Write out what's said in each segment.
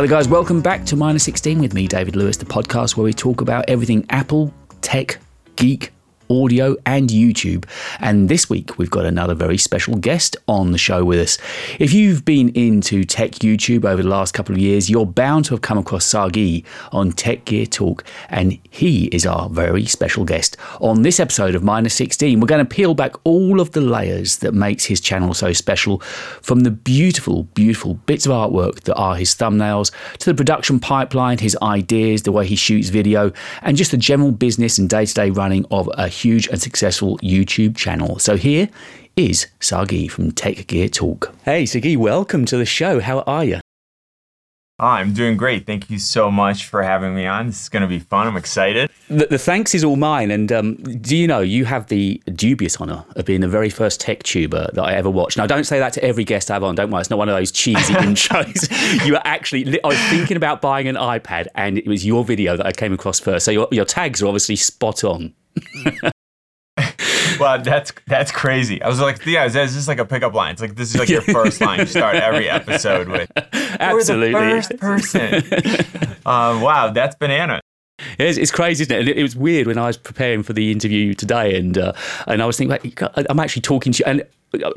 Hi there, guys. Welcome back to Minus 16 with me, David Lewis, the podcast where we talk about everything Apple, tech, geek, audio, and YouTube. And this week, we've got another very special guest on the show with us. If you've been into tech YouTube over the last couple of years, you're bound to have come across Sagi on Tech Gear Talk, and he is our very special guest. On this episode of Minus 16, we're going to peel back all of the layers that makes his channel so special, from the beautiful, beautiful bits of artwork that are his thumbnails, to the production pipeline, his ideas, the way he shoots video, and just the general business and day to day running of a huge and successful YouTube channel. So here is Sagi from Tech Gear Talk. Hey, Sagi, welcome to the show. How are you? I'm doing great. Thank you so much for having me on. This is going to be fun. I'm excited. The, the thanks is all mine. And um, do you know, you have the dubious honour of being the very first tech tuber that I ever watched. Now, don't say that to every guest I have on. Don't worry, it's not one of those cheesy intros. You were actually, I was thinking about buying an iPad, and it was your video that I came across first. So your, your tags are obviously spot on. well, that's that's crazy. I was like, yeah, it's just like a pickup line. It's like this is like your first line. You start every episode with absolutely We're the first person. um, wow, that's banana. It's, it's, crazy, isn't it? And it, it, was weird when I was preparing for the interview today, and uh, and I was thinking, I'm actually talking to you, and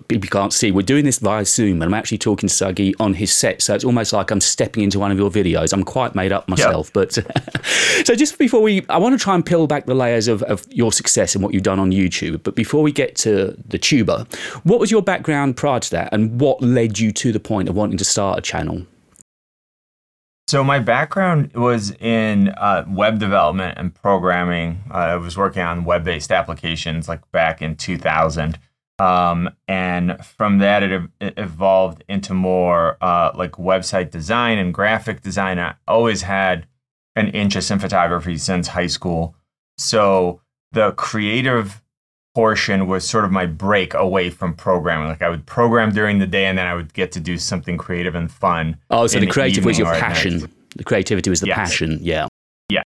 people can't see. We're doing this via Zoom, and I'm actually talking to Sagi on his set, so it's almost like I'm stepping into one of your videos. I'm quite made up myself, but so just before we, I want to try and peel back the layers of, of your success and what you've done on YouTube. But before we get to the tuber, what was your background prior to that, and what led you to the point of wanting to start a channel? So my background was in uh, web development and programming. Uh, I was working on web-based applications like back in 2000. Um, and from that, it, it evolved into more uh, like website design and graphic design. I always had an interest in photography since high school. So the creative portion was sort of my break away from programming. Like I would program during the day and then I would get to do something creative and fun. Oh, so the creative was your passion. The creativity was the yes. passion. Yeah. Yeah.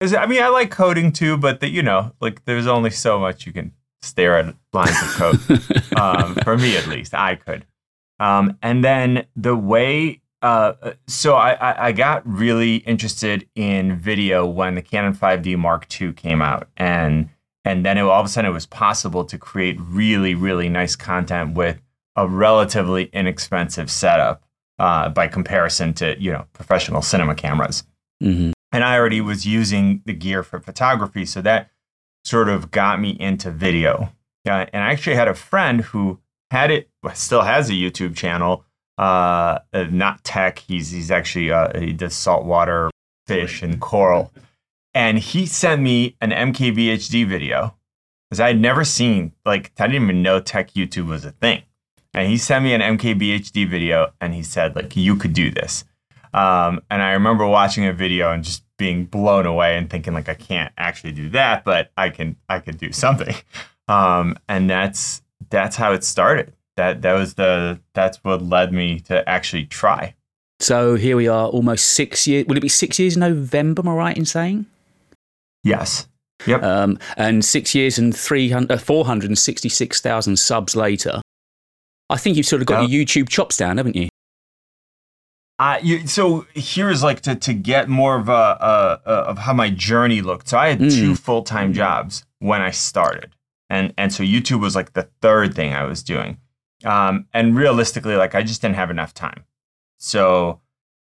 I mean, I like coding too, but you know, like there's only so much you can stare at lines of code. um, for me, at least, I could. Um, and then the way, uh, so I, I got really interested in video when the Canon 5D Mark II came out, and and then it, all of a sudden it was possible to create really really nice content with a relatively inexpensive setup uh, by comparison to you know professional cinema cameras. Mm-hmm. And I already was using the gear for photography, so that sort of got me into video. Yeah, and I actually had a friend who had it, still has a YouTube channel. Uh, uh, not tech. He's he's actually uh, he does saltwater fish and coral, and he sent me an MKBHD video because I had never seen like I didn't even know tech YouTube was a thing, and he sent me an MKBHD video and he said like you could do this, um, and I remember watching a video and just being blown away and thinking like I can't actually do that, but I can I can do something. Um, and that's that's how it started. That that was the that's what led me to actually try. So here we are, almost six years. Will it be six years November? Am I right in saying? Yes. Yep. Um, and six years and 300, uh, 466,000 subs later, I think you've sort of got yep. your YouTube chops down, haven't you? Uh, you, so here's like to, to get more of a, a, a of how my journey looked. So I had mm. two full time jobs when I started, and and so YouTube was like the third thing I was doing. Um, and realistically, like I just didn't have enough time. So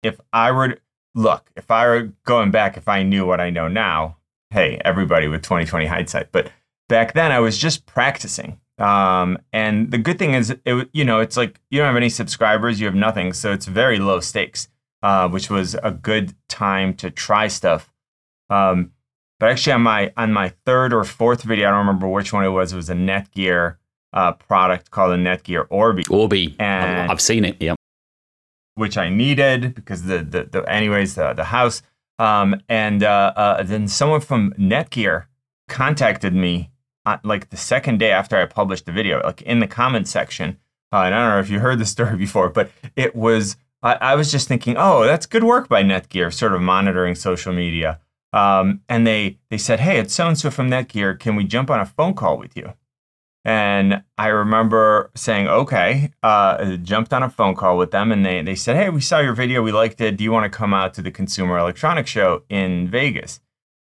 if I were to, look, if I were going back, if I knew what I know now, hey, everybody with 2020 hindsight. But back then, I was just practicing. Um, and the good thing is, it you know, it's like you don't have any subscribers, you have nothing, so it's very low stakes, uh, which was a good time to try stuff. Um, but actually, on my on my third or fourth video, I don't remember which one it was. It was a Netgear uh, product called a Netgear Orbi. Orbi, and I've seen it. Yeah, which I needed because the the, the anyways the the house. Um, and uh, uh, then someone from Netgear contacted me uh, like the second day after I published the video, like in the comment section. Uh, and I don't know if you heard the story before, but it was, I, I, was just thinking, oh, that's good work by Netgear, sort of monitoring social media. Um, and they, they said, hey, it's so and so from Netgear. Can we jump on a phone call with you? And I remember saying, okay, uh, jumped on a phone call with them and they, they said, hey, we saw your video. We liked it. Do you want to come out to the Consumer Electronics Show in Vegas?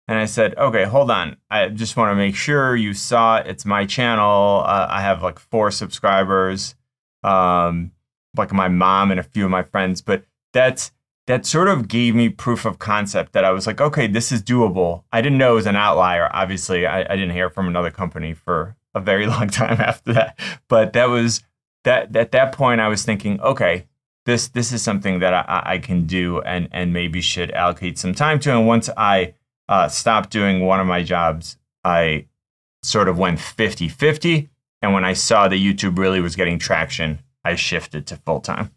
And I said, okay, hold on. I just want to make sure you saw it. It's my channel. Uh, I have like four subscribers, um, like my mom and a few of my friends. But that's that sort of gave me proof of concept that I was like, okay, this is doable. I didn't know it was an outlier. Obviously, I, I didn't hear from another company for a very long time after that. But that was that at that point I was thinking, okay, this this is something that I, I can do and and maybe should allocate some time to. And once I uh, stopped doing one of my jobs, I sort of went 50 50. And when I saw that YouTube really was getting traction, I shifted to full time.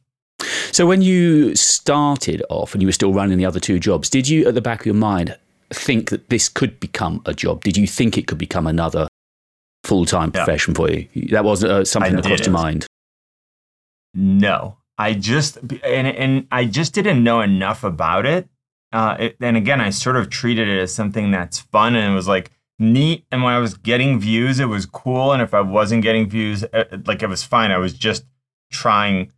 So when you started off and you were still running the other two jobs, did you at the back of your mind think that this could become a job? Did you think it could become another full time yeah. profession for you. That wasn't uh, something that crossed your mind. No, I just and and I just didn't know enough about it. Uh, it, and again, I sort of treated it as something that's fun and it was like neat. And when I was getting views, it was cool. And if I wasn't getting views, uh, like it was fine. I was just trying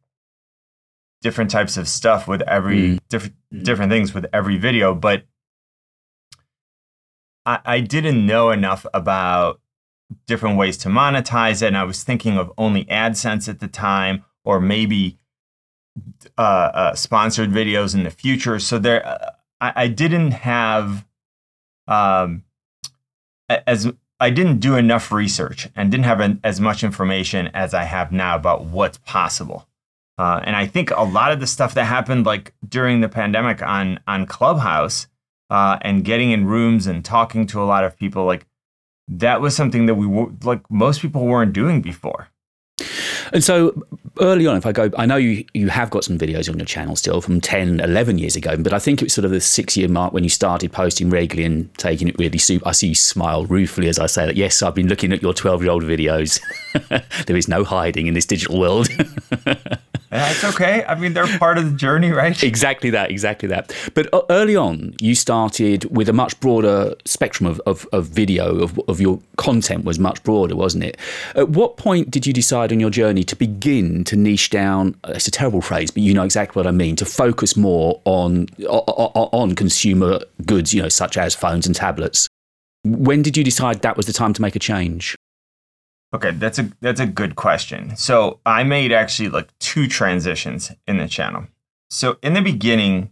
different types of stuff with every mm. different mm. different things with every video, but I, I didn't know enough about different ways to monetize it. And I was thinking of only AdSense at the time, or maybe uh, uh, sponsored videos in the future. So there, uh, I, I, didn't have um, as I didn't do enough research and didn't have an, as much information as I have now about what's possible. Uh, and I think a lot of the stuff that happened like during the pandemic on on Clubhouse uh, and getting in rooms and talking to a lot of people, like that was something that we were like most people weren't doing before. And so early on, if I go, I know you, you have got some videos on your channel still from 10, 11 years ago, but I think it was sort of the six year mark when you started posting regularly and taking it really super. I see you smile ruefully as I say that. Yes, I've been looking at your 12 year old videos. there is no hiding in this digital world. That's okay. I mean, they're part of the journey, right? Exactly that, exactly that. But uh, early on, you started with a much broader spectrum of, of, of video, of, of your content was much broader, wasn't it? At what point did you decide on your journey to begin to niche down? Uh, it's a terrible phrase, but you know exactly what I mean. To focus more on on consumer goods, you know, such as phones and tablets. When did you decide that was the time to make a change? Okay, that's a that's a good question. So I made actually like two transitions in the channel. So in the beginning,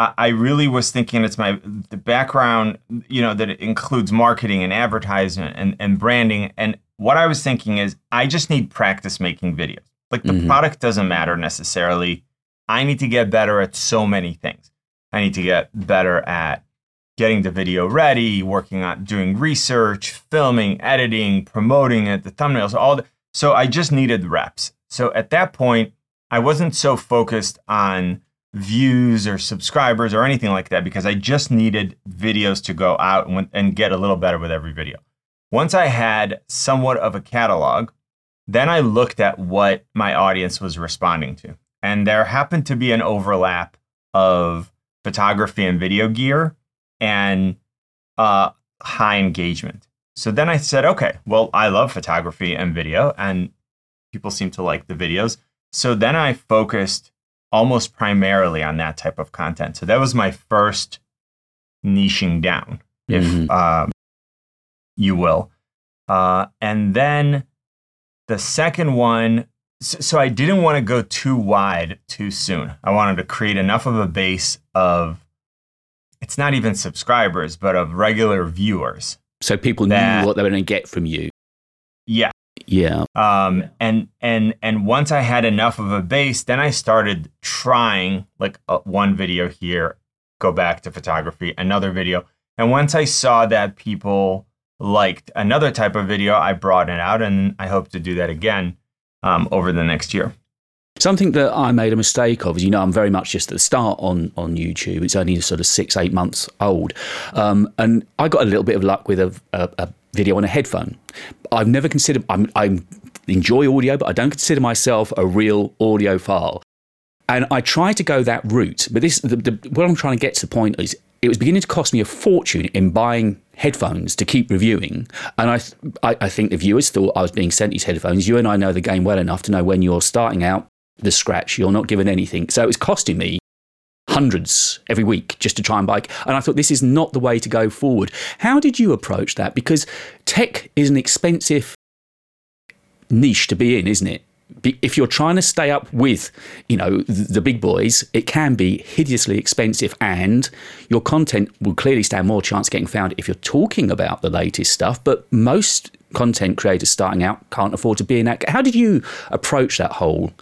I, I really was thinking it's my the background, you know, that it includes marketing and advertisement and, and branding. And what I was thinking is I just need practice making videos. Like the mm-hmm. product doesn't matter necessarily. I need to get better at so many things. I need to get better at getting the video ready, working on doing research, filming, editing, promoting it, the thumbnails, all the, so I just needed reps. So at that point, I wasn't so focused on views or subscribers or anything like that because I just needed videos to go out and, and get a little better with every video. Once I had somewhat of a catalog, then I looked at what my audience was responding to. And there happened to be an overlap of photography and video gear and uh, high engagement. So then I said, okay, well, I love photography and video, and people seem to like the videos. So then I focused almost primarily on that type of content. So that was my first niching down, mm-hmm. You will. Uh, and then the second one, so, so I didn't want to go too wide too soon. I wanted to create enough of a base of it's not even subscribers, but of regular viewers. So people that, knew what they were going to get from you. Yeah. Yeah. Um, and and and once I had enough of a base, then I started trying like uh, one video here, go back to photography, another video, and once I saw that people liked another type of video, I brought it out, and I hope to do that again um, over the next year. Something that I made a mistake of is, you know, I'm very much just at the start on, on YouTube. It's only sort of six, eight months old. Um, and I got a little bit of luck with a, a, a video on a headphone. I've never considered, I'm, I enjoy audio, but I don't consider myself a real audiophile. And I tried to go that route. But this, the, the, what I'm trying to get to the point is, it was beginning to cost me a fortune in buying headphones to keep reviewing, and I, I, I think the viewers thought I was being sent these headphones. You and I know the game well enough to know when you're starting out the scratch, you're not given anything. So it was costing me hundreds every week just to try and buy. And I thought this is not the way to go forward. How did you approach that? Because tech is an expensive niche to be in, isn't it? If you're trying to stay up with, you know, the big boys, it can be hideously expensive, and your content will clearly stand more chance of getting found if you're talking about the latest stuff. But most content creators starting out can't afford to be in that. How did you approach that whole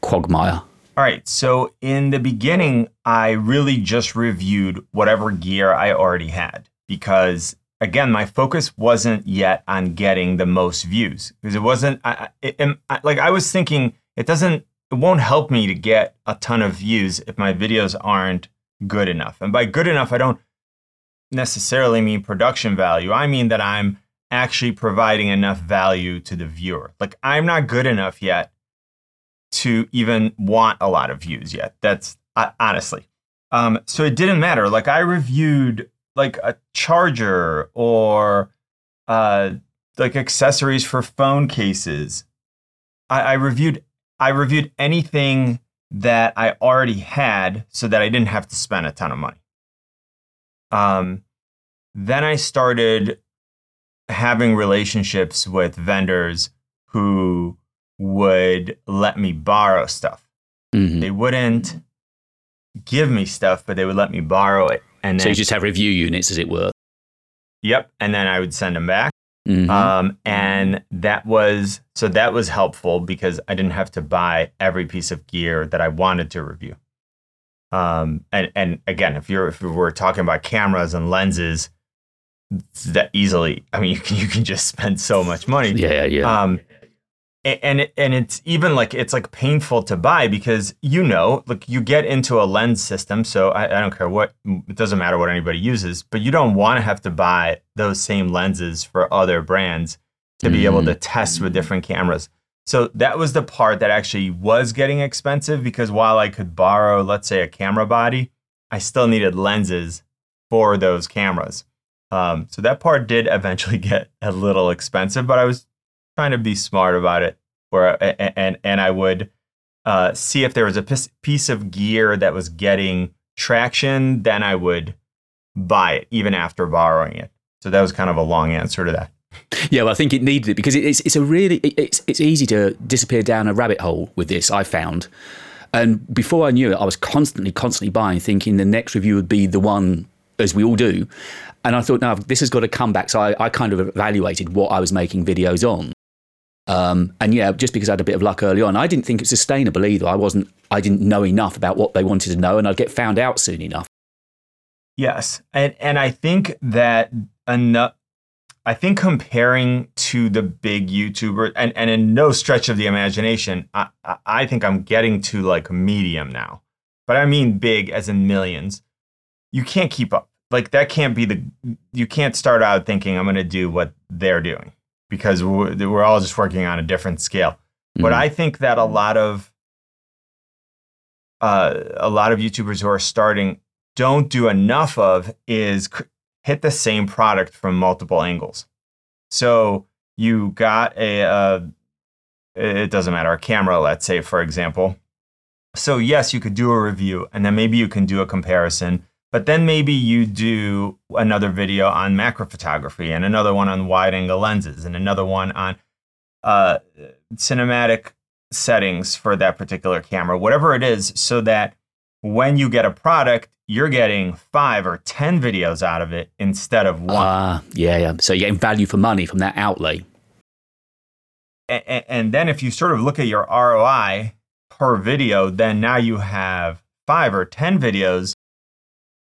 quagmire? All right. So in the beginning, I really just reviewed whatever gear I already had because, again, my focus wasn't yet on getting the most views because it wasn't I, it, like I was thinking it doesn't, it won't help me to get a ton of views if my videos aren't good enough. And by good enough, I don't necessarily mean production value. I mean that I'm actually providing enough value to the viewer. Like I'm not good enough yet to even want a lot of views yet. That's honestly. Um, so it didn't matter. Like I reviewed like a charger or uh, like accessories for phone cases. I, I reviewed I reviewed anything that I already had so that I didn't have to spend a ton of money. Um, then I started having relationships with vendors who would let me borrow stuff. Mm-hmm. They wouldn't give me stuff, but they would let me borrow it. And then, so you just have review units, as it were. Yep, and then I would send them back. Mm-hmm. Um, and that was so that was helpful because I didn't have to buy every piece of gear that I wanted to review. Um, and and again, if you're if we're talking about cameras and lenses, that easily, I mean, you can you can just spend so much money. Yeah, yeah. Um, and it, and it's even like it's like painful to buy because you know like you get into a lens system so I, I don't care what it doesn't matter what anybody uses but you don't want to have to buy those same lenses for other brands to mm. be able to mm. test with different cameras so that was the part that actually was getting expensive because while I could borrow let's say a camera body I still needed lenses for those cameras um, so that part did eventually get a little expensive but I was trying to be smart about it. Where and and I would uh, see if there was a piece of gear that was getting traction, then I would buy it even after borrowing it. So that was kind of a long answer to that. Yeah, well, I think it needed it because it's it's a really it's it's easy to disappear down a rabbit hole with this. I found, and before I knew it, I was constantly constantly buying, thinking the next review would be the one as we all do. And I thought, no, this has got to come back. So I, I kind of evaluated what I was making videos on. Um, and yeah, just because I had a bit of luck early on, I didn't think it was sustainable either. I wasn't, I didn't know enough about what they wanted to know, and I'd get found out soon enough. Yes, and and I think that enough. I think comparing to the big YouTuber, and, and in no stretch of the imagination, I, I think I'm getting to like medium now. But I mean big as in millions. You can't keep up. Like that can't be the. You can't start out thinking I'm going to do what they're doing because we're, all just working on a different scale. Mm-hmm. But I think that a lot of uh, a lot of YouTubers who are starting don't do enough of is hit the same product from multiple angles. So you got a, uh, it doesn't matter, a camera, let's say, for example. So, yes, you could do a review and then maybe you can do a comparison but then maybe you do another video on macro photography and another one on wide angle lenses and another one on uh, cinematic settings for that particular camera, whatever it is, so that when you get a product, you're getting five or 10 videos out of it instead of one. Uh, yeah, yeah. So you're getting value for money from that outlay. And, and then if you sort of look at your ROI per video, then now you have five or 10 videos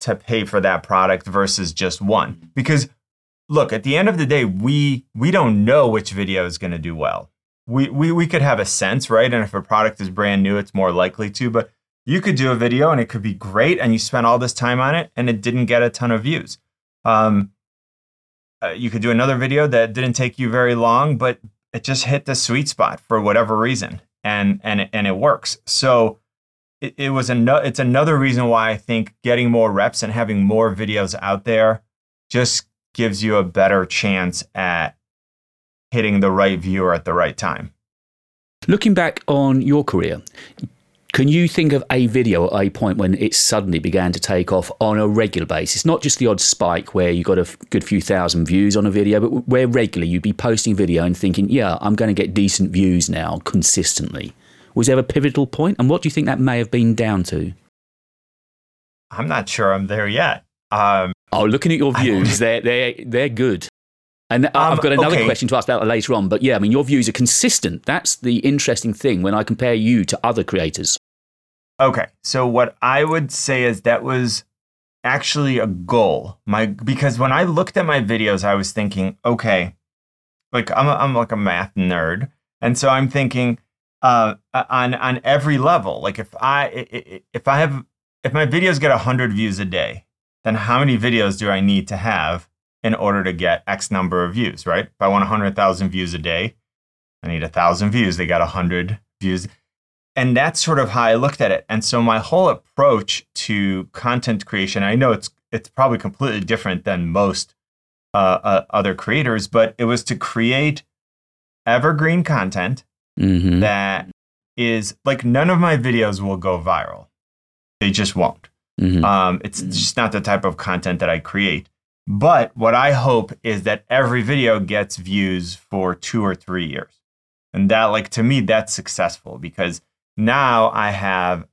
to pay for that product versus just one. Because look, at the end of the day, we we don't know which video is going to do well. We, we we could have a sense, right? And if a product is brand new, it's more likely to, but you could do a video and it could be great and you spent all this time on it and it didn't get a ton of views. Um, uh, you could do another video that didn't take you very long, but it just hit the sweet spot for whatever reason and and and it works. So it, it was another it's another reason why I think getting more reps and having more videos out there just gives you a better chance at hitting the right viewer at the right time. Looking back on your career, can you think of a video at a point when it suddenly began to take off on a regular basis? Not just the odd spike where you got a good few thousand views on a video, but where regularly you'd be posting video and thinking, yeah, I'm going to get decent views now consistently. Was there a pivotal point, and what do you think that may have been down to? I'm not sure I'm there yet. Um, oh, looking at your views, they're they're they're good. And um, I've got another okay. question to ask about later on. But yeah, I mean, your views are consistent. That's the interesting thing when I compare you to other creators. Okay, so what I would say is that was actually a goal. My because when I looked at my videos, I was thinking, okay, like I'm a, I'm like a math nerd, and so I'm thinking uh, on on every level. Like if I if I have if my videos get hundred views a day, then how many videos do I need to have in order to get X number of views, right? If I want 100,000 views a day, I need thousand views. They got 100 views. And that's sort of how I looked at it. And so my whole approach to content creation, I know it's it's probably completely different than most uh, uh, other creators, but it was to create evergreen content mm-hmm. that is like none of my videos will go viral. They just won't. Mm-hmm. Um, it's just not the type of content that I create. But what I hope is that every video gets views for two or three years. And that, like, to me, that's successful because now I have,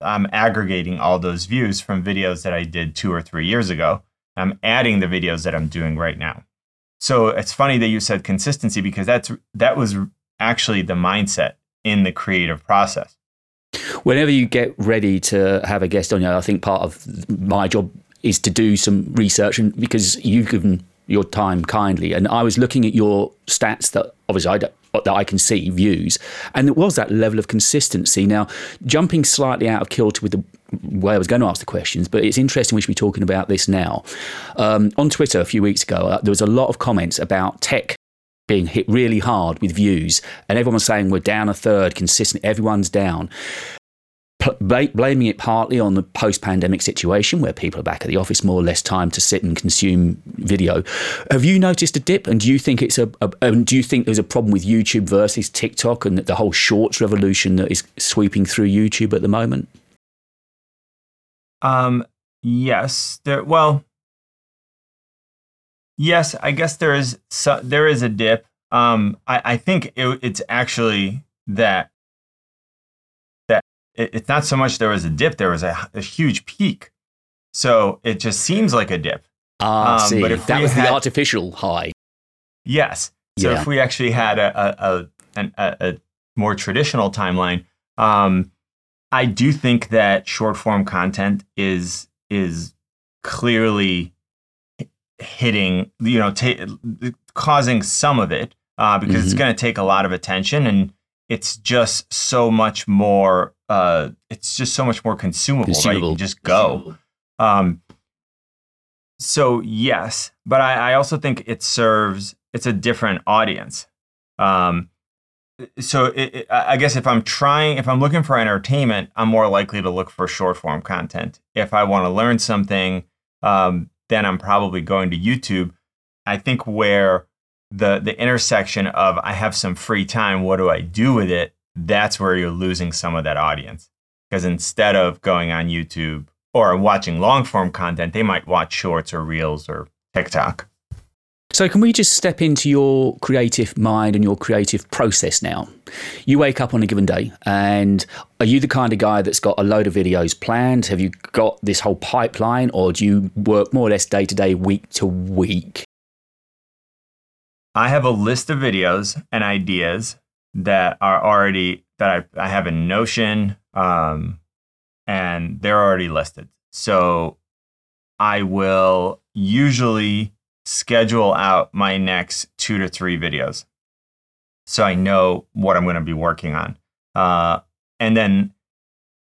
I'm aggregating all those views from videos that I did two or three years ago. I'm adding the videos that I'm doing right now. So it's funny that you said consistency because that's, that was actually the mindset in the creative process. Whenever you get ready to have a guest on you, I think part of my job is to do some research and because you've given your time kindly. And I was looking at your stats that obviously I that I can see views and it was that level of consistency. Now jumping slightly out of kilter with the way I was going to ask the questions but it's interesting we should be talking about this now. Um, on Twitter a few weeks ago uh, there was a lot of comments about tech being hit really hard with views and everyone was saying we're down a third consistently. everyone's down blaming it partly on the post-pandemic situation where people are back at the office more or less time to sit and consume video have you noticed a dip and do you think it's a, a do you think there's a problem with youtube versus tiktok and the whole shorts revolution that is sweeping through youtube at the moment um yes there well yes i guess there is so, there is a dip um i i think it, it's actually that it, it's not so much there was a dip, there was a, a huge peak. So it just seems like a dip. Ah, um, see. But if that was had, the artificial high. Yes. So yeah. if we actually had a, a, a, a more traditional timeline, um, I do think that short form content is is clearly hitting, you know, causing some of it uh, because mm-hmm. it's going to take a lot of attention and it's just so much more uh, it's just so much more consumable, consumable. right? You just go. Um, so yes, but I, I, also think it serves it's a different audience. Um, so it, it, I guess if I'm trying, if I'm looking for entertainment, I'm more likely to look for short form content. If I want to learn something, um, then I'm probably going to YouTube. I think where the the intersection of I have some free time, what do I do with it? that's where you're losing some of that audience. Because instead of going on YouTube or watching long form content, they might watch shorts or reels or TikTok. So, can we just step into your creative mind and your creative process now? You wake up on a given day, and are you the kind of guy that's got a load of videos planned? Have you got this whole pipeline, or do you work more or less day to day, week to week? I have a list of videos and ideas that are already that I, I have in Notion, um, and they're already listed. So I will usually schedule out my next two to three videos, so I know what I'm going to be working on. Uh, and then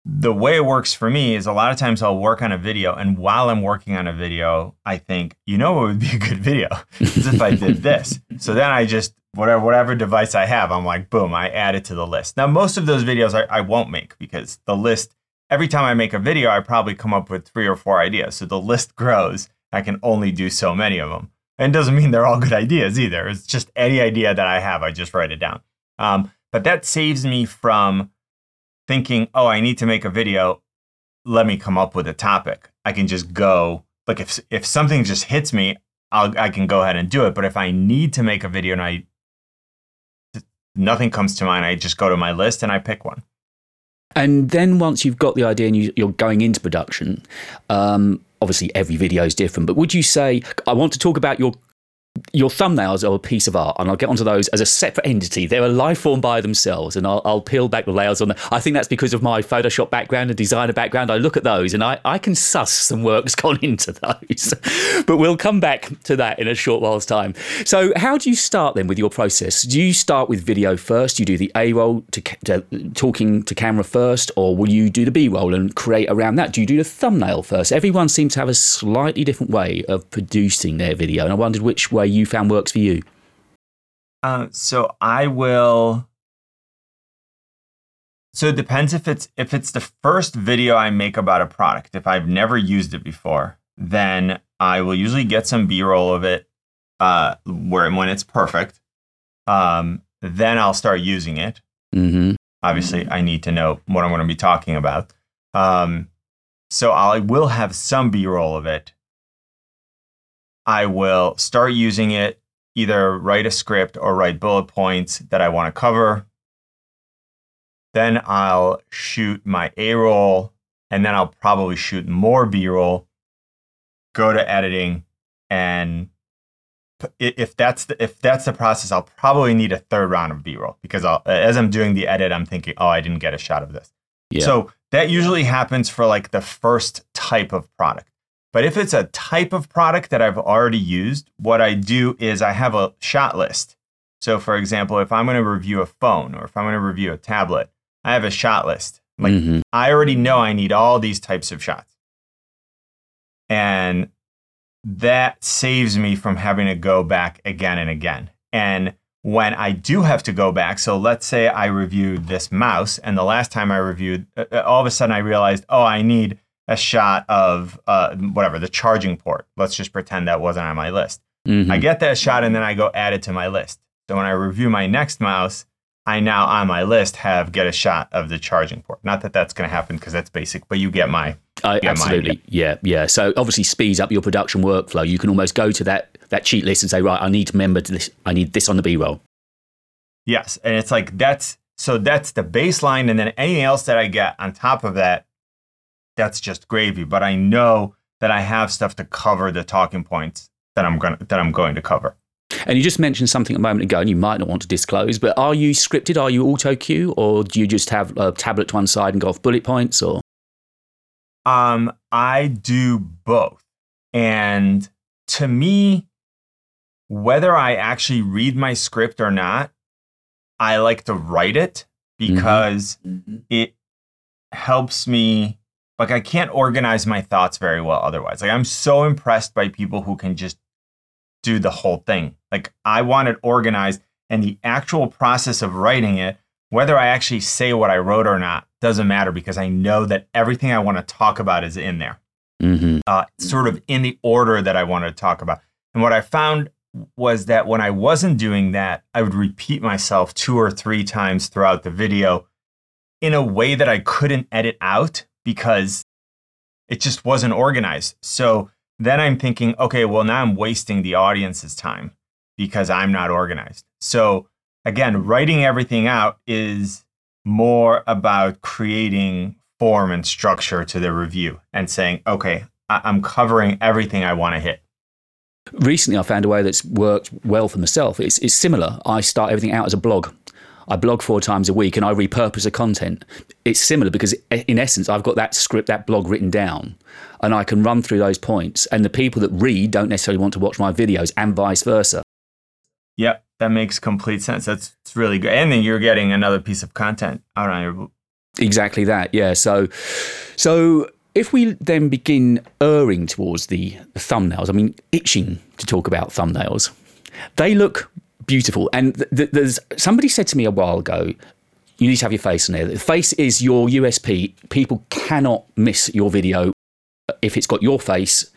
the way it works for me is a lot of times I'll work on a video, and while I'm working on a video, I think, you know, what would be a good video is if I did this. So then I just whatever whatever device I have, I'm like, boom, I add it to the list. Now, most of those videos I, I won't make because the list. Every time I make a video, I probably come up with three or four ideas. So the list grows. I can only do so many of them. And it doesn't mean they're all good ideas either. It's just any idea that I have, I just write it down. Um, but that saves me from thinking, oh, I need to make a video. Let me come up with a topic. I can just go like if if something just hits me, I'll, I can go ahead and do it. But if I need to make a video and I nothing comes to mind, I just go to my list and I pick one. And then once you've got the idea and you, are going into production, um, obviously every video is different. But would you say I want to talk about your your thumbnails are a piece of art, and I'll get onto those as a separate entity. They're a life form by themselves, and I'll, I'll peel back the layers on them. I think that's because of my Photoshop background and designer background. I look at those and I, I can suss some work's gone into those. but we'll come back to that in a short while's time. So, how do you start then with your process? Do you start with video first? Do you do the A roll to, to talking to camera first, or will you do the B roll and create around that? Do you do the thumbnail first? Everyone seems to have a slightly different way of producing their video, and I wondered which way you found works for you? Uh, so I will. So it depends if it's if it's the first video I make about a product. If I've never used it before, then I will usually get some B-roll of it uh, where when it's perfect. Um, then I'll start using it. Mm-hmm. Obviously, I need to know what I'm going to be talking about. Um, so I will have some B-roll of it, I will start using it, either write a script or write bullet points that I want to cover. Then I'll shoot my A roll, and then I'll probably shoot more B roll, go to editing, and if that's the if that's the process, I'll probably need a third round of B roll because I'll, as I'm doing the edit, I'm thinking, oh, I didn't get a shot of this. Yeah. So that usually happens for like the first type of product. But if it's a type of product that I've already used, what I do is I have a shot list. So, for example, if I'm going to review a phone or if I'm going to review a tablet, I have a shot list. Like, mm-hmm. I already know I need all these types of shots. And that saves me from having to go back again and again. And when I do have to go back, so let's say I reviewed this mouse, and the last time I reviewed, uh, uh, all of a sudden I realized, oh, I need a shot of uh, whatever the charging port. Let's just pretend that wasn't on my list. Mm-hmm. I get that shot and then I go add it to my list. So when I review my next mouse, I now on my list have get a shot of the charging port. Not that that's going to happen because that's basic, but you get my uh, absolutely, yeah, yeah. So obviously speeds up your production workflow. You can almost go to that that cheat list and say, right, I need to remember this. I need this on the B roll. Yes, and it's like that's so that's the baseline, and then anything else that I get on top of that that's just gravy. But I know that I have stuff to cover the talking points that I'm going that I'm going to cover. And you just mentioned something a moment ago, and you might not want to disclose, but are you scripted? Are you auto cue, or do you just have a tablet to one side and go off bullet points? Or um, I do both, and to me, whether I actually read my script or not, I like to write it mm-hmm. because mm-hmm. it helps me like I can't organize my thoughts very well otherwise. Like I'm so impressed by people who can just do the whole thing. Like I want it organized and the actual process of writing it, whether I actually say what I wrote or not, doesn't matter because I know that everything I want to talk about is in there. Mm-hmm. Uh, sort of in the order that I wanted to talk about. And what I found was that when I wasn't doing that, I would repeat myself two or three times throughout the video in a way that I couldn't edit out because it just wasn't organized. So then I'm thinking, okay, well, now I'm wasting the audience's time because I'm not organized. So again, writing everything out is more about creating form and structure to the review and saying, okay, I- am covering everything I want to hit. Recently, I found a way that's worked well for myself. It's, it's similar. I start everything out as a blog. I blog four times a week and I repurpose the content. It's similar because, in essence, I've got that script, that blog written down, and I can run through those points. And the people that read don't necessarily want to watch my videos, and vice versa. Yep, that makes complete sense. That's really good. And then you're getting another piece of content out on your. Exactly that. Yeah. So, so if we then begin erring towards the, the thumbnails, I mean, itching to talk about thumbnails, they look beautiful. And th- th- there's somebody said to me a while ago, you need to have your face in there. The face is your USP. People cannot miss your video if it's got your face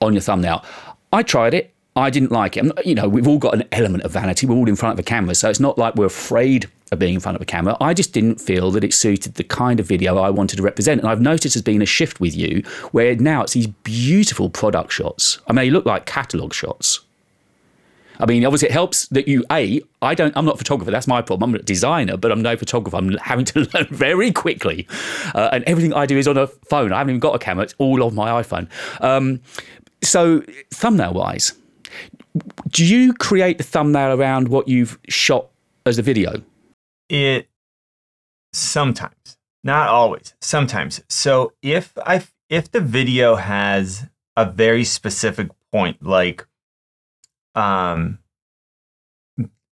on your thumbnail. I tried it. I didn't like it. You know, we've all got an element of vanity. We're all in front of a camera, so it's not like we're afraid of being in front of a camera. I just didn't feel that it suited the kind of video I wanted to represent. And I've noticed there's been a shift with you where now it's these beautiful product shots. I mean, they look like catalogue shots. I mean, obviously, it helps that you a. I don't. I'm not a photographer. That's my problem. I'm a designer, but I'm no photographer. I'm having to learn very quickly, uh, and everything I do is on a phone. I haven't even got a camera. It's all on my iPhone. Um, so, thumbnail wise, do you create the thumbnail around what you've shot as a video? It sometimes, not always, sometimes. So if I if the video has a very specific point, like um,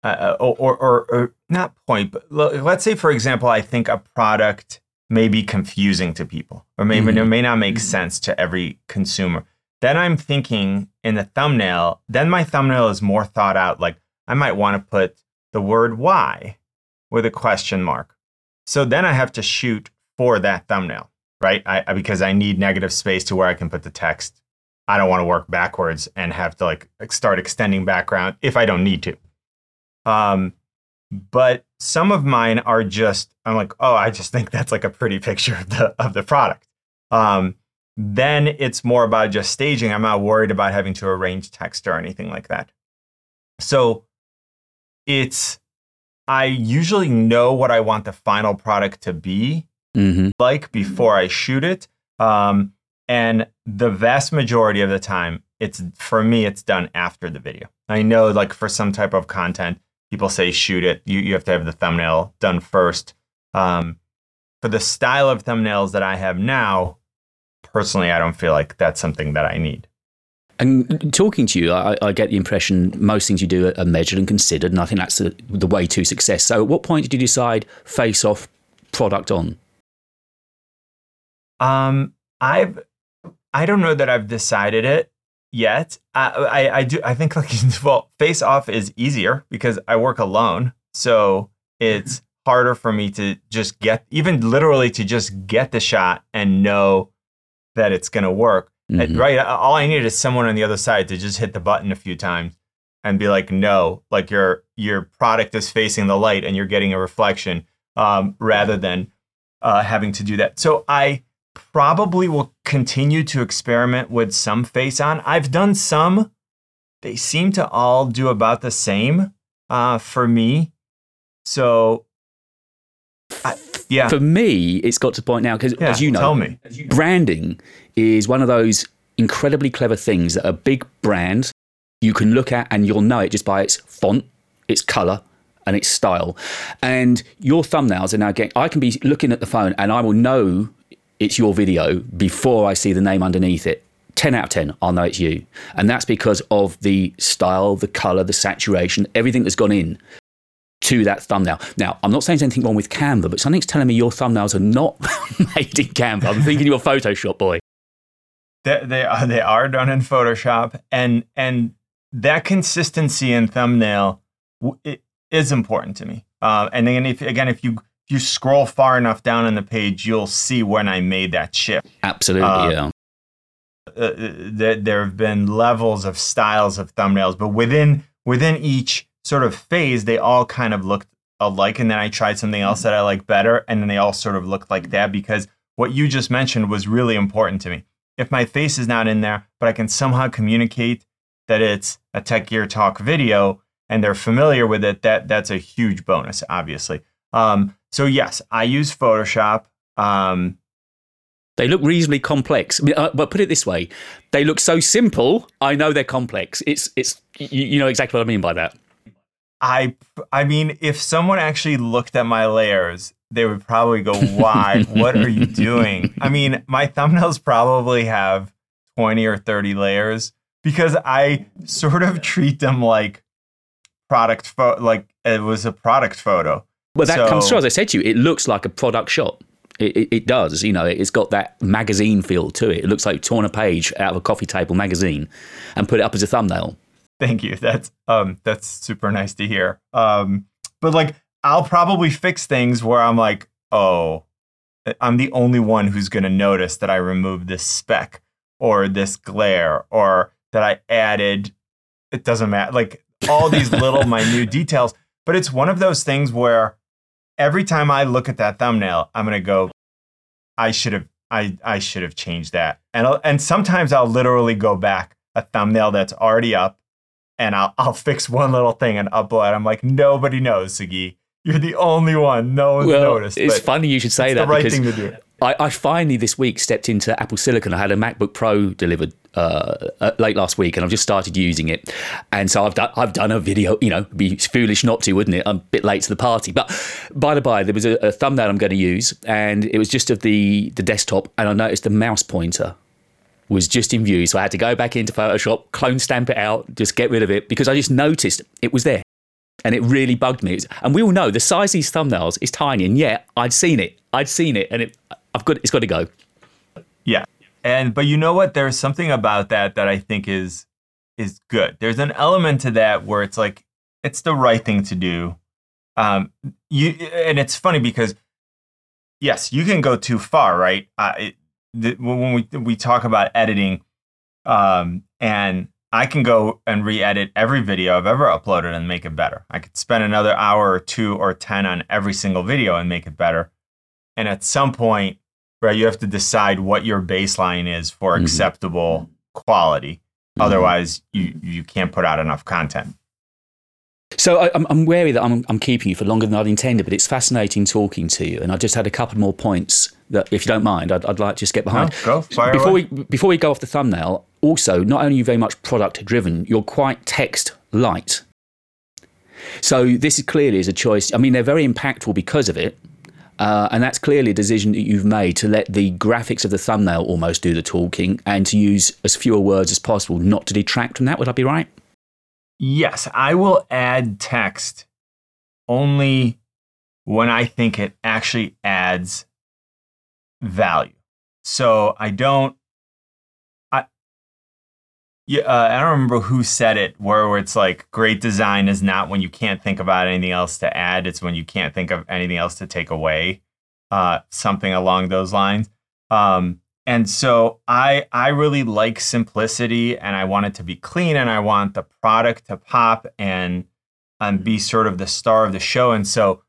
uh, or, or, or or not point, but let's say for example, I think a product may be confusing to people, or maybe it may not make sense to every consumer. Then I'm thinking in the thumbnail. Then my thumbnail is more thought out. Like I might want to put the word "why" with a question mark. So then I have to shoot for that thumbnail, right? I, I- because I need negative space to where I can put the text. I don't want to work backwards and have to like start extending background if I don't need to. Um, but some of mine are just I'm like, oh, I just think that's like a pretty picture of the of the product. Um, then it's more about just staging. I'm not worried about having to arrange text or anything like that. So it's I usually know what I want the final product to be Mm-hmm. like before I shoot it. Um, and the vast majority of the time, it's for me, it's done after the video. I know, like for some type of content, people say shoot it. You you have to have the thumbnail done first. Um, for the style of thumbnails that I have now, personally, I don't feel like that's something that I need. And talking to you, I, I get the impression most things you do are- measured and considered, and I think that's the, the way to success. So, at what point did you decide face off, product on? Um, I've I don't know that I've decided it yet. I I, I do I think like well, face off is easier because I work alone, so it's harder for me to just get even literally to just get the shot and know that it's gonna work. Mhm. Right? All I need is someone on the other side to just hit the button a few times and be like, no, like your your product is facing the light and you're getting a reflection, um, rather than uh, having to do that. So I probably will continue to experiment with some face on. I've done some. They seem to all do about the same uh, for me. So, I, yeah, For me, it's got to point now because, yeah. as you know, tell me. branding is one of those incredibly clever things that a big brand you can look at and you'll know it just by its font, its color, and its style. And your thumbnails are now getting, I can be looking at the phone and I will know it's your video before I see the name underneath it. 10 out of 10, I'll know it's you. And that's because of the style, the color, the saturation, everything that's gone in to that thumbnail. Now, I'm not saying there's anything wrong with Canva, but something's telling me your thumbnails are not made in Canva. I'm thinking you're a Photoshop boy. They, they are they are done in Photoshop, and and that consistency in thumbnail is important to me. Uh, and then if again if you you scroll far enough down on the page, you'll see when I made that shift. Absolutely, Uh, yeah. uh, there, there have been levels of styles of thumbnails, but within within each sort of phase, they all kind of looked alike. And then I tried something else that I like better, and then they all sort of looked like that because what you just mentioned was really important to me. If my face is not in there, but I can somehow communicate that it's a Tech Gear Talk video and they're familiar with it, that that's a huge bonus, obviously. Um, so yes, I use Photoshop. Um, They look reasonably complex. I mean, uh, but put it this way, they look so simple. I know they're complex. It's it's you, you know exactly what I mean by that. I I mean, if someone actually looked at my layers, they would probably go, "Why? what are you doing?" I mean, my thumbnails probably have 20 or 30 layers because I sort of treat them like product pho- like it was a product photo. Well, that So- comes through. As I said to you, it looks like a product shot. It, it, it does. You know, it's got that magazine feel to it. It looks like you've torn a page out of a coffee table magazine and put it up as a thumbnail. Thank you. That's um that's super nice to hear. Um but like I'll probably fix things where I'm like, "Oh, I'm the only one who's going to notice that I removed this speck or this glare or that I added it doesn't matter. Like all these little minute details. But it's one of those things where every time I look at that thumbnail, I'm gonna go, I should have I I should have changed that. And I'll, and sometimes I'll literally go back a thumbnail that's already up and I'll I'll fix one little thing and upload. I'm like, nobody knows, Sagi. You're the only one. No one's well, noticed. It's funny you should say it's that the right because thing to do. I, I finally this week stepped into Apple Silicon. I had a MacBook Pro delivered uh, uh, late last week, and I've just started using it. And so I've done I've done a video. You know, be foolish not to, wouldn't it? I'm a bit late to the party, but by the by, there was a, a thumbnail I'm going to use, and it was just of the the desktop, and I noticed the mouse pointer was just in view. So I had to go back into Photoshop, clone stamp it out, just get rid of it because I just noticed it was there. And it really bugged me. And we all know the size of these thumbnails is tiny, and yet I'd seen it. I'd seen it, and it, I've got it's got to go. Yeah. And but you know what? There's something about that that I think is is good. There's an element to that where it's like it's the right thing to do. Um, you and it's funny because yes, you can go too far, right? Uh, it, the, when we we talk about editing, um, and I can go and re-edit every video I've ever uploaded and make it better. I could spend another hour or two or ten on every single video and make it better. And at some point, right, you have to decide what your baseline is for Mhm. acceptable quality. Mhm. Otherwise, you you can't put out enough content. So I, I'm, I'm wary that I'm, I'm keeping you for longer than I'd intended, but it's fascinating talking to you. And I just had a couple more points that, if you don't mind, I'd, I'd like to just get No, behind. go fire before away. we before we go off the thumbnail, also not only are you very much product driven, you're quite text light. So this is clearly is a choice. I mean, they're very impactful because of it, uh, and that's clearly a decision that you've made to let the graphics of the thumbnail almost do the talking, and to use as fewer words as possible, not to detract from that. Would I be right? Yes, I will add text only when I think it actually adds value. So I don't. Yeah, uh, I don't remember who said it. Where, where it's like great design is not when you can't think about anything else to add. It's when you can't think of anything else to take away. Uh, something along those lines. Um, and so I I really like simplicity and I want it to be clean and I want the product to pop and and be sort of the star of the show. And so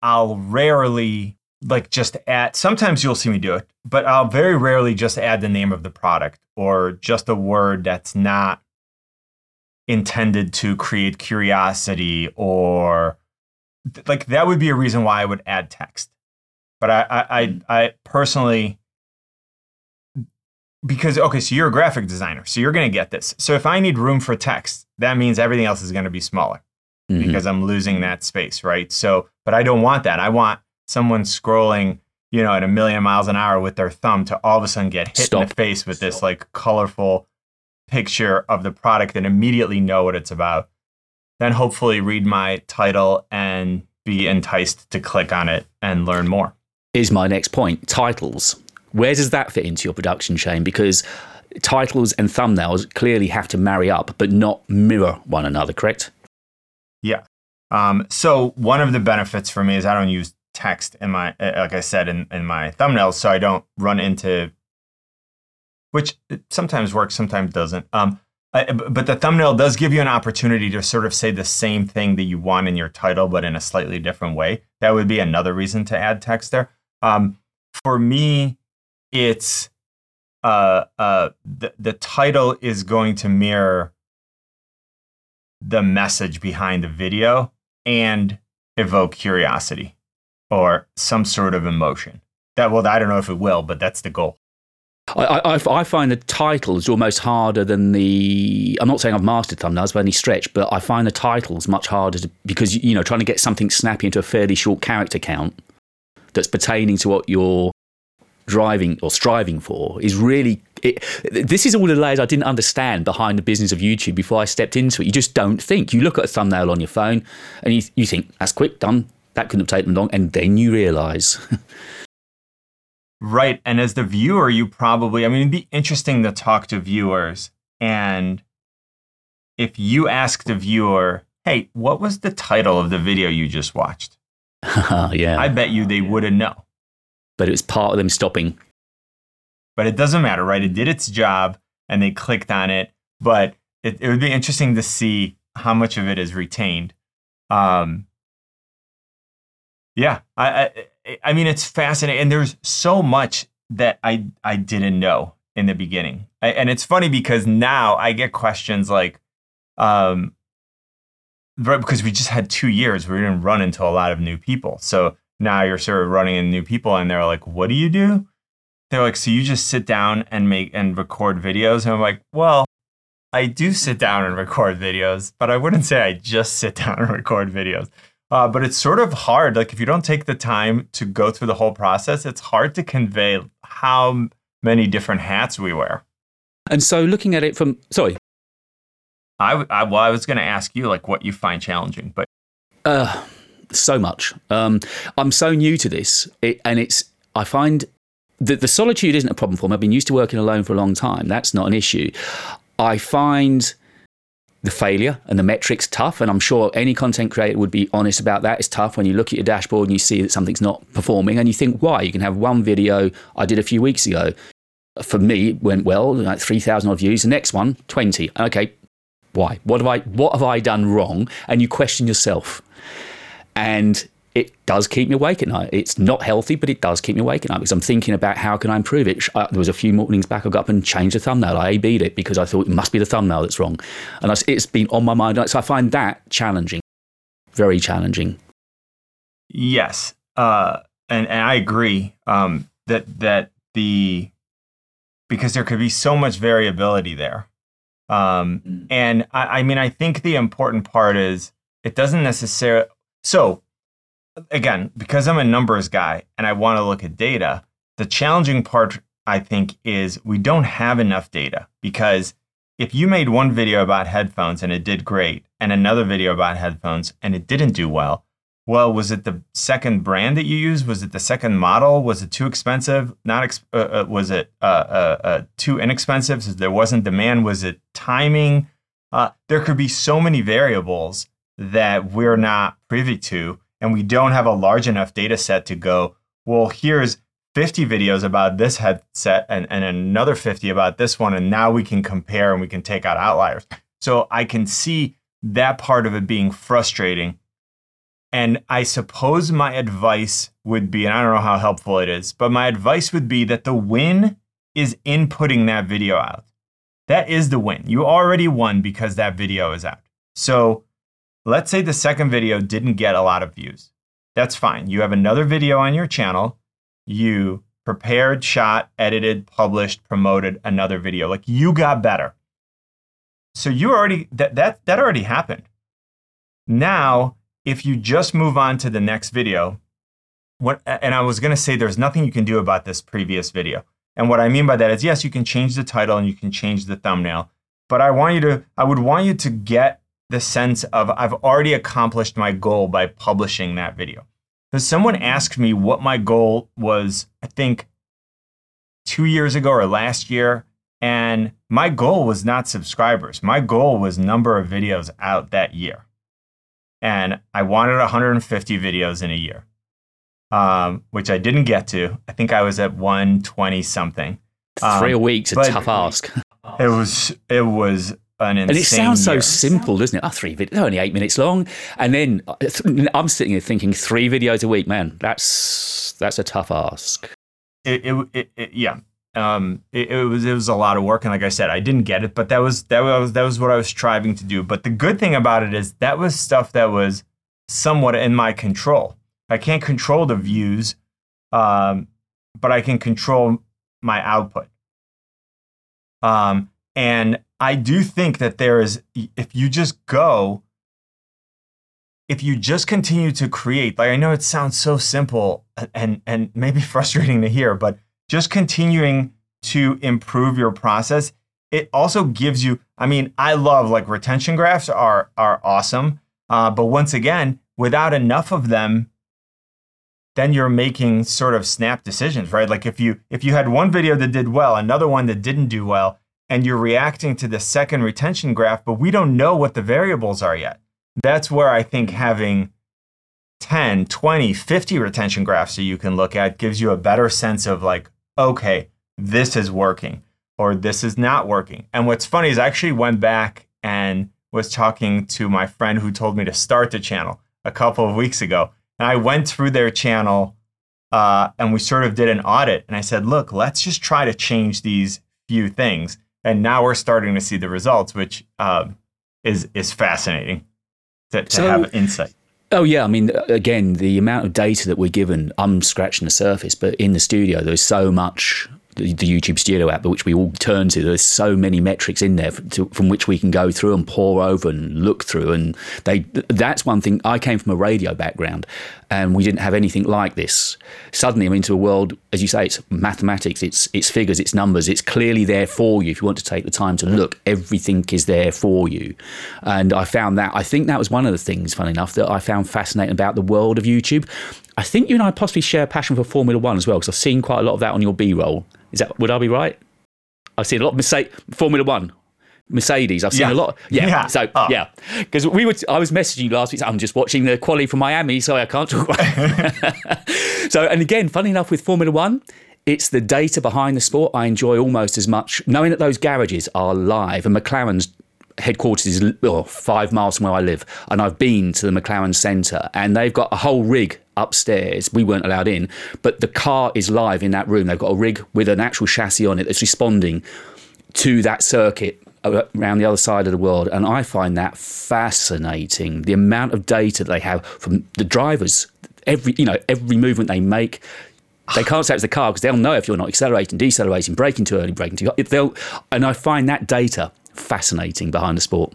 I'll rarely like just add sometimes you'll see me do it, but I'll very rarely just add the name of the product or just a word that's not intended to create curiosity or like that would be a reason why I would add text. But I I I, I personally because okay, so you're a graphic designer, so you're going to get this. So if I need room for text, that means everything else is going to be smaller Mhm. because I'm losing that space, right? So, but I don't want that. I want someone scrolling, you know, at a million miles an hour with their thumb to all of a sudden get hit in the face with this like colorful picture of the product and immediately know what it's about. Then hopefully read my title and be enticed to click on it and learn more. is my next point titles. Where does that fit into your production chain? Because titles and thumbnails clearly have to marry up, but not mirror one another, correct? Yeah. Um, so one of the benefits for me is I don't use text in my, uh, like I said, in, in my thumbnails, so I don't run into, which sometimes works, sometimes doesn't. Um, I, but the thumbnail does give you an opportunity to sort of say the same thing that you want in your title, but in a slightly different way. That would be another reason to add text there. Um, for me, it's uh, uh, the the title is going to mirror the message behind the video and evoke curiosity or some sort of emotion. That well, I don't know if it will, but that's the goal. I, I, I find the titles almost harder than the. I'm not saying I've mastered thumbnails by any stretch, but I find the titles much harder to, because, you know, trying to get something snappy into a fairly short character count that's pertaining to what you're driving or striving for is really. It, this is all the layers I didn't understand behind the business of YouTube before I stepped into it. You just don't think. You look at a thumbnail on your phone and you, you think, that's quick, done. That couldn't have taken long. And then you realize. Right. And as the viewer, you probably, I mean, it'd be interesting to talk to viewers. And if you ask the viewer, hey, what was the title of the video you just watched? yeah. I bet you they wouldn't know. but it was part of them stopping. But it doesn't matter, right? It did its job and they clicked on it. But it, it would be interesting to see how much of it is retained. Um, yeah, I, I, I mean, it's fascinating, and there's so much that I, I didn't know in the beginning, I, and it's funny because now I get questions like, um, right, because we just had two years, we didn't run into a lot of new people, so now you're sort of running into new people, and they're like, "What do you do?" They're like, "So you just sit down and make and record videos?" And I'm like, "Well." I do sit down and record videos, but I wouldn't say I just sit down and record videos. Uh, but it's sort of hard. Like if you don't take the time to go through the whole process, it's hard to convey how many different hats we wear. And so, looking at it from sorry, I, I well, I was going to ask you like what you find challenging, but uh, so much. Um, I'm so new to this, it, and it's I find that the solitude isn't a problem for me. I've been used to working alone for a long time. That's not an issue. I find the failure and the metrics tough. And I'm sure any content creator would be honest about that. It's tough when you look at your dashboard and you see that something's not performing and you think, why? You can have one video I did a few weeks ago. For me, it went well, like 3,000 odd views. The next one, 20. Okay, why? What have I, what have I done wrong? And you question yourself. And it does keep me awake at night. It's not healthy, but it does keep me awake at night because I'm thinking about how can I improve it. Uh, there was a few mornings back I got up and changed the thumbnail. I A-B'd it because I thought it must be the thumbnail that's wrong. And it's been on my mind. So I find that challenging, very challenging. Yes. Uh, and, and I agree um, that, that the, because there could be so much variability there. Um, mm. and I, I mean, I think the important part is it doesn't necessarily, so again, because I'm a numbers guy and I want to look at data, the challenging part, I think, is we don't have enough data because if you made one video about headphones and it did great and another video about headphones and it didn't do well, well, was it the second brand that you used? Was it the second model? Was it too expensive? Not ex- uh, uh, was it uh, uh, uh too inexpensive? So there wasn't demand. Was it timing? Uh, there could be so many variables that we're not privy to and we don't have a large enough data set to go, well, here's 50 videos about this headset and, and another 50 about this one. And now we can compare and we can take out outliers. So I can see that part of it being frustrating. And I suppose my advice would be, and I don't know how helpful it is, but my advice would be that the win is inputting that video out. That is the win. You already won because that video is out. So Let's say the second video didn't get a lot of views. That's fine. You have another video on your channel. You prepared, shot, edited, published, promoted another video. Like you got better. So you already that that that already happened. Now, if you just move on to the next video, what and I was going to say there's nothing you can do about this previous video. And what I mean by that is yes, you can change the title and you can change the thumbnail, but I want you to I would want you to get the sense of I've already accomplished my goal by publishing that video. Because someone asked me what my goal was, I think two years ago or last year, and my goal was not subscribers. My goal was number of videos out that year. And I wanted 150 videos in a year, um, which I didn't get to. I think I was at 120 something. Um, Three weeks, a tough ask. It was it was and it sounds year. so simple, doesn't it? Oh, three videos, only eight minutes long, and then uh, I'm sitting here thinking three videos a week, man. That's that's a tough ask. It, it, it, it yeah. Um, it, it, was it was a lot of work, and like I said, I didn't get it, but that was that was that was what I was striving to do. But the good thing about it is that was stuff that was somewhat in my control. I can't control the views, um, but I can control my output. Um, and I do think that there is, if you just go, if you just continue to create, like I know it sounds so simple and, and maybe frustrating to hear, but just continuing to improve your process, it also gives you, I mean, I love like retention graphs are, are awesome. Uh, but once again, without enough of them, then you're making sort of snap decisions, right? Like if you if you had one video that did well, another one that didn't do well, and you're reacting to the second retention graph, but we don't know what the variables are yet. That's where I think having 10, 20, 50 retention graphs that you can look at gives you a better sense of like, okay, this is working or this is not working. And what's funny is I actually went back and was talking to my friend who told me to start the channel a couple of weeks ago. And I went through their channel uh, and we sort of did an audit. And I said, look, let's just try to change these few things. And now we're starting to see the results, which uh, is is fascinating to, to so, have insight. Oh yeah, I mean, again, the amount of data that we're given, I'm scratching the surface, but in the studio, there's so much the, YouTube Studio app, which we all turn to. There's so many metrics in there to, from which we can go through and pour over and look through. And they that's one thing. I came from a radio background, and we didn't have anything like this. Suddenly, I'm into a world, as you say, it's mathematics, it's it's figures, it's numbers. It's clearly there for you if you want to take the time to look. Everything is there for you, and I found that. I think that was one of the things, funny enough, that I found fascinating about the world of YouTube. I think you and I possibly share a passion for Formula One as well, because I've seen quite a lot of that on your B roll. Is that would I be right? I've seen a lot of Mercedes, Formula One. Mercedes. I've seen yeah. a lot. Yeah. yeah. So oh. yeah, because we were. I was messaging you last week. I'm just watching the quality from Miami, so I can't talk. so and again, funny enough, with Formula One, it's the data behind the sport I enjoy almost as much. Knowing that those garages are live and McLaren's headquarters is oh, five miles from where I live, and I've been to the McLaren Centre, and they've got a whole rig upstairs. We weren't allowed in, but the car is live in that room. They've got a rig with an actual chassis on it that's responding to that circuit around the other side of the world. And I find that fascinating. The amount of data they have from the drivers, every you know every movement they make. They can't say it's the car because they'll know if you're not accelerating, decelerating, braking too early, braking too. They'll, and I find that data fascinating behind the sport.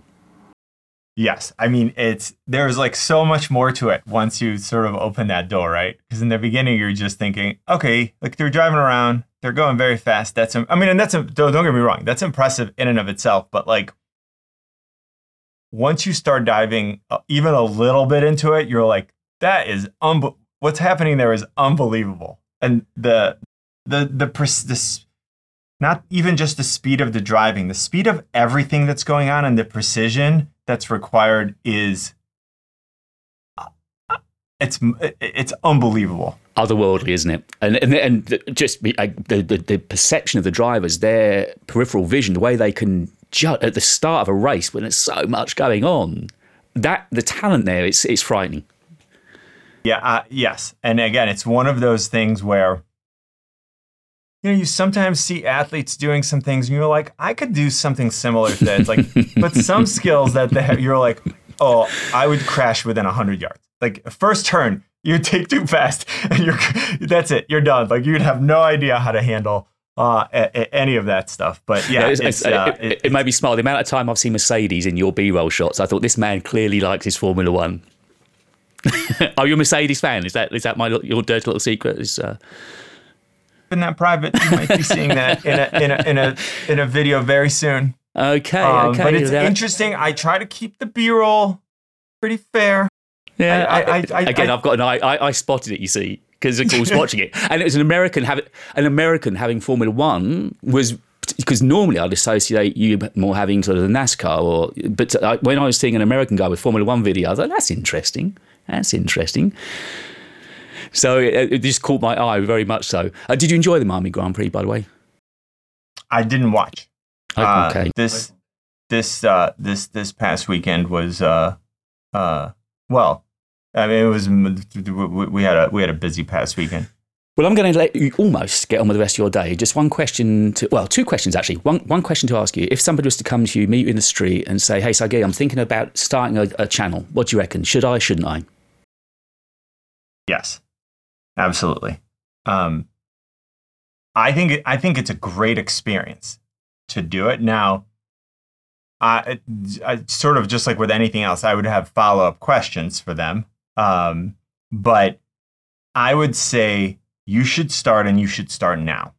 Yes, I mean it's there's like so much more to it once you sort of open that door, right? Because in the beginning you're just thinking, okay, like they're driving around, they're going very fast. That's I mean, and that's don't, get me wrong, that's impressive in and of itself. But like once you start diving uh, even a little bit into it, you're like, that is un- what's happening there is unbelievable, and the the the the not even just the speed of the driving, the speed of everything that's going on and the precision that's required is it's it's unbelievable. Otherworldly isn't it? And and, and just the, the, the perception of the drivers their peripheral vision the way they can judge at the start of a race when there's so much going on that the talent there it's it's frightening. Yeah uh, yes. And again it's one of those things where you know, you sometimes see athletes doing some things, and you're like, I could do something similar to that. It's like, but some skills that they have, you're like, oh, I would crash within hundred yards. Like first turn, you take too fast, and you're that's it, you're done. Like you'd have no idea how to handle uh, a, a, any of that stuff. But yeah, it's, it's, uh, it, it, it, made me smile. The amount of time I've seen Mercedes in your B-roll shots, I thought this man clearly likes his Formula One. Are you a Mercedes fan? Is that is that my your dirty little secret? Is uh, keeping that private. You might be seeing that in a in a in a in a video very soon. Okay, um, okay. But it's that... interesting. I try to keep the B roll pretty fair. Yeah, I, I, I, again, I've got an eye. I, spotted it. You see, because I was watching it, and it was an American having an American having Formula One was because normally I'd associate you more having sort of the NASCAR or, but when I was seeing an American guy with Formula One video, I thought that's interesting. That's interesting. So it, it, just caught my eye very much so. Uh, did you enjoy the Miami Grand Prix, by the way? I didn't watch. Oh, okay. Uh, this this uh, this this past weekend was uh, uh, well. I mean, it was we had a we had a busy past weekend. Well, I'm going to let you almost get on with the rest of your day. Just one question to, well, two questions actually. One, one question to ask you. If somebody was to come to you, meet you in the street and say, hey, Sagi, I'm thinking about starting a, a channel. What do you reckon? Should I, shouldn't I? Yes. Absolutely. Um, I think I think it's a great experience to do it. Now, I, I sort of just like with anything else, I would have follow up questions for them. Um, but I would say you should start and you should start now.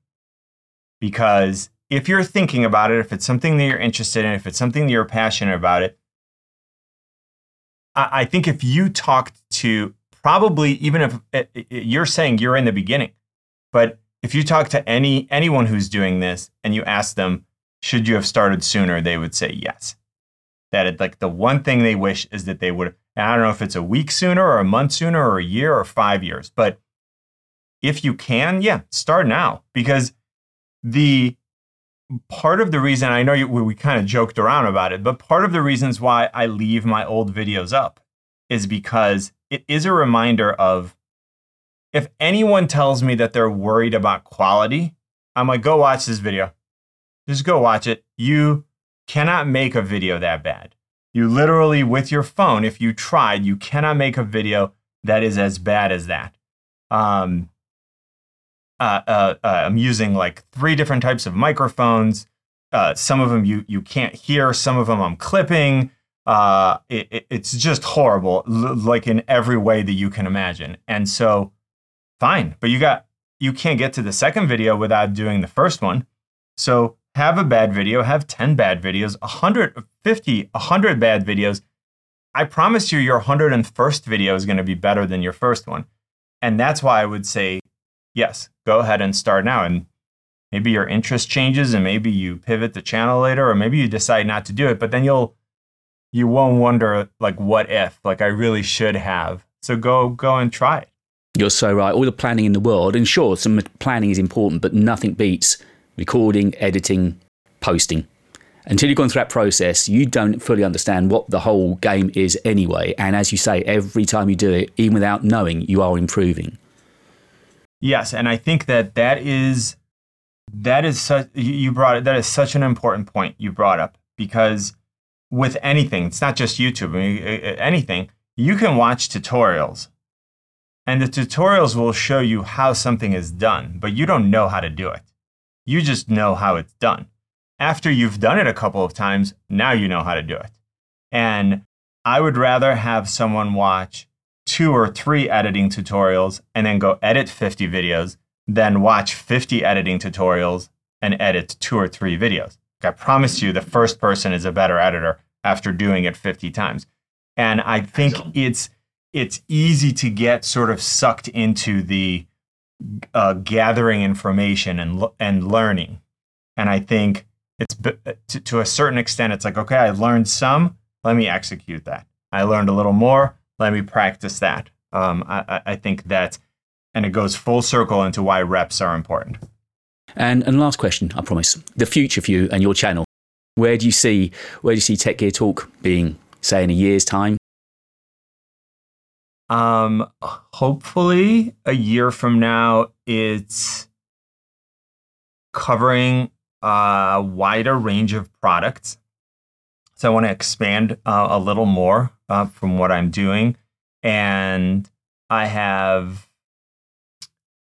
Because if you're thinking about it, if it's something that you're interested in, if it's something that you're passionate about it, I, I think if you talked to probably even if eh, eh, you're saying you're in the beginning, but if you talk to any anyone who's doing this and you ask them, should you have started sooner, they would say yes. That it, like the one thing they wish is that they would. I don't know if it's a week sooner or a month sooner or a year or five years, but if you can, yeah, start now because the part of the reason I know you, we, we kind of joked around about it, but part of the reasons why I leave my old videos up is because it is a reminder of if anyone tells me that they're worried about quality, I'm like, go watch this video. Just go watch it. You cannot make a video that bad. You literally, with your phone, if you tried, you cannot make a video that is as bad as that. Um, uh, uh, uh, I'm using like three different types of microphones. Uh, some of them you you can't hear. Some of them I'm clipping. Uh, it, it, it's just horrible, l- like in every way that you can imagine. And so, fine, but you got you can't get to the second video without doing the first one. So have a bad video, have 10 bad videos, 150, 100 bad videos. I promise you, your 101st video is going to be better than your first one. And that's why I would say, yes, go ahead and start now. And maybe your interest changes and maybe you pivot the channel later, or maybe you decide not to do it, but then you'll, you won't wonder like, what if, like I really should have. So go, go and try it. You're so right. All the planning in the world, and sure, some planning is important, but nothing beats recording, editing, posting. Until you've gone through that process, you don't fully understand what the whole game is anyway. And as you say, every time you do it, even without knowing, you are improving. Yes, and I think that that is that is such you brought. That is such an important point you brought up because with anything, it's not just YouTube. I mean, anything you can watch tutorials, and the tutorials will show you how something is done, but you don't know how to do it. You just know how it's done. After you've done it a couple of times, now you know how to do it. And I would rather have someone watch two or three editing tutorials and then go edit 50 videos than watch 50 editing tutorials and edit two or three videos. I promise you, the first person is a better editor after doing it 50 times. And I think it's it's easy to get sort of sucked into the uh, gathering information and and learning. And I think it's to, to a certain extent, it's like okay, I learned some. Let me execute that. I learned a little more. Let me practice that. Um, I, I think that, and it goes full circle into why reps are important. And and last question, I promise. The future for you and your channel. Where do you see where do you see Tech Gear Talk being, say, in a year's time? Um, hopefully, a year from now, it's covering a wider range of products. So I want to expand uh, a little more uh, from what I'm doing, and I have.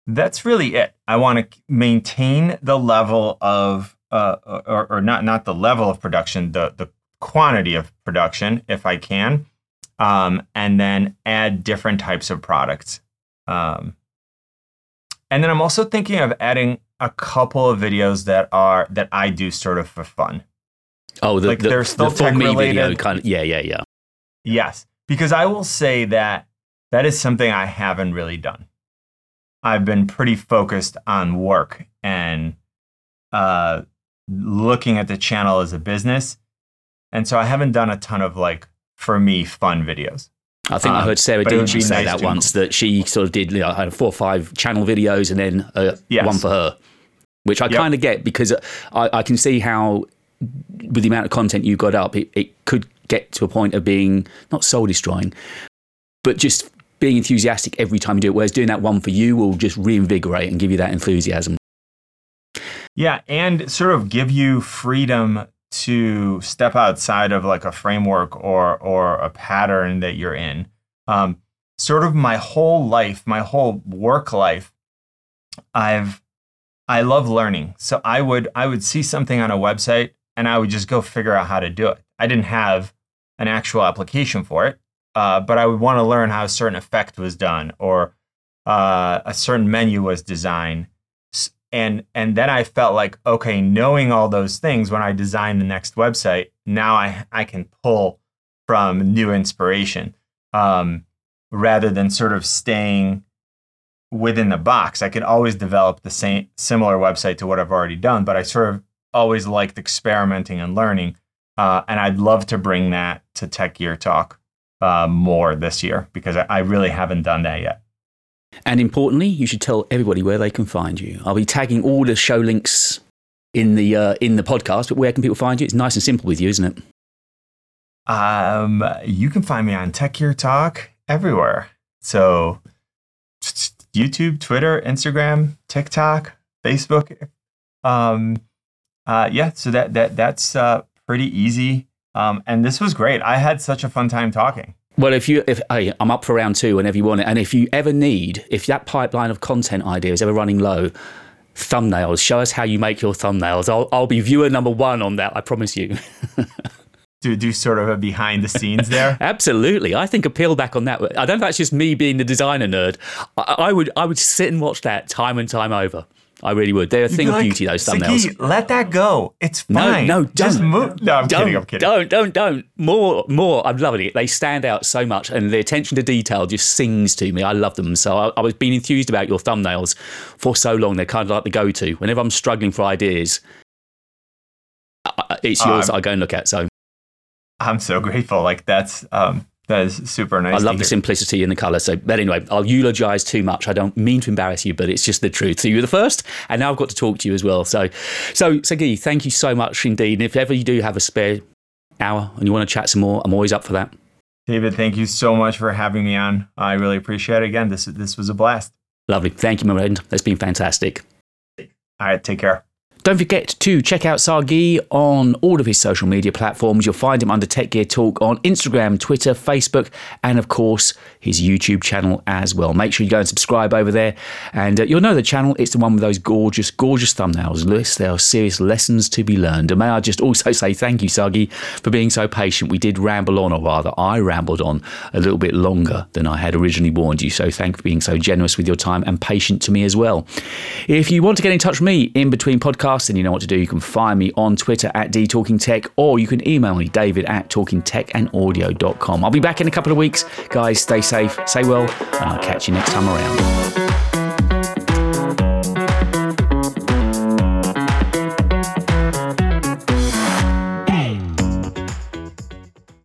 That's really it. I want to maintain the level of, uh, or, or not not the level of production, the the quantity of production, if I can, um, and then add different types of products. Um, and then I'm also thinking of adding a couple of videos that are that I do sort of for fun. Oh, the, like the, they're still the tech related. video kind of yeah, yeah, yeah. Yes, because I will say that that is something I haven't really done. I've been pretty focused on work and uh, looking at the channel as a business, and so I haven't done a ton of like for me fun videos. I think um, I heard Sarah Dietschy say nice that once that she sort of did you know, four or five channel videos and then uh, yes. one for her, which I yep. kind of get because I, I, can see how with the amount of content you got up, it, it could get to a point of being not soul destroying, but just being enthusiastic every time you do it. Whereas doing that one for you will just reinvigorate and give you that enthusiasm. Yeah, and sort of give you freedom to step outside of like a framework or or a pattern that you're in. Um, sort of my whole life, my whole work life, I've I love learning. So I would I would see something on a website and I would just go figure out how to do it. I didn't have an actual application for it, uh, but I would want to learn how a certain effect was done or uh, a certain menu was designed and and then I felt like okay, knowing all those things when I design the next website, now I I can pull from new inspiration um, rather than sort of staying within the box. I could always develop the same similar website to what I've already done, but I sort of always liked experimenting and learning, uh, and I'd love to bring that to Tech Gear Talk uh, more this year because I, I really haven't done that yet. And importantly, you should tell everybody where they can find you. I'll be tagging all the show links in the uh, in the podcast, but where can people find you? It's nice and simple with you, isn't it? Um, you can find me on Tech Gear Talk everywhere. So YouTube, Twitter, Instagram, TikTok, Facebook. Um, uh, yeah, so that that that's uh, pretty easy. Um, and this was great. I had such a fun time talking. Well, if you, if hey, I'm up for round two whenever you want it, and if you ever need, if that pipeline of content idea is ever running low, thumbnails. Show us how you make your thumbnails. I'll, I'll be viewer number one on that. I promise you. do do sort of a behind the scenes there. Absolutely, I think a peel back on that. I don't know if that's just me being the designer nerd. I, I, would I would sit and watch that time and time over. I really would. They're a thing of like, beauty, those thumbnails. let that go. It's fine. No, no, don't. Just move. No, I'm don't, kidding. I'm kidding. Don't, don't, don't. More, more. I'm loving it. They stand out so much, and the attention to detail just sings to me. I love them. So I, I was being enthused about your thumbnails for so long. They're kind of like the go-to. Whenever I'm struggling for ideas, it's yours. Um, I go and look at. So I'm so grateful. Like that's um, that is super nice. I love the simplicity in the color. So, but anyway, I'll eulogize too much. I don't mean to embarrass you, but it's just the truth. So you were the first, and now I've got to talk to you as well. So, so, so Guy, thank you so much indeed. And if ever you do have a spare hour and you want to chat some more, I'm always up for that. David, thank you so much for having me on. I really appreciate it. Again, this this was a blast. Lovely. Thank you, my friend. That's been fantastic. All right, take care. Don't forget to check out Sagi on all of his social media platforms. You'll find him under Tech Gear Talk on Instagram, Twitter, Facebook, and of course his YouTube channel as well. Make sure you go and subscribe over there, and uh, you'll know the channel. It's the one with those gorgeous, gorgeous thumbnails. Lewis, there are serious lessons to be learned. And may I just also say thank you, Sagi, for being so patient. We did ramble on, or rather, I rambled on a little bit longer than I had originally warned you. So thank you for being so generous with your time and patient to me as well. If you want to get in touch with me in between podcasts podcast, then you know what to do. You can find me on Twitter at dtalkingtech or you can email me, david at talkingtechandaudio.com. I'll be back in a couple of weeks. Guys, stay safe, stay well, and I'll catch you next time around.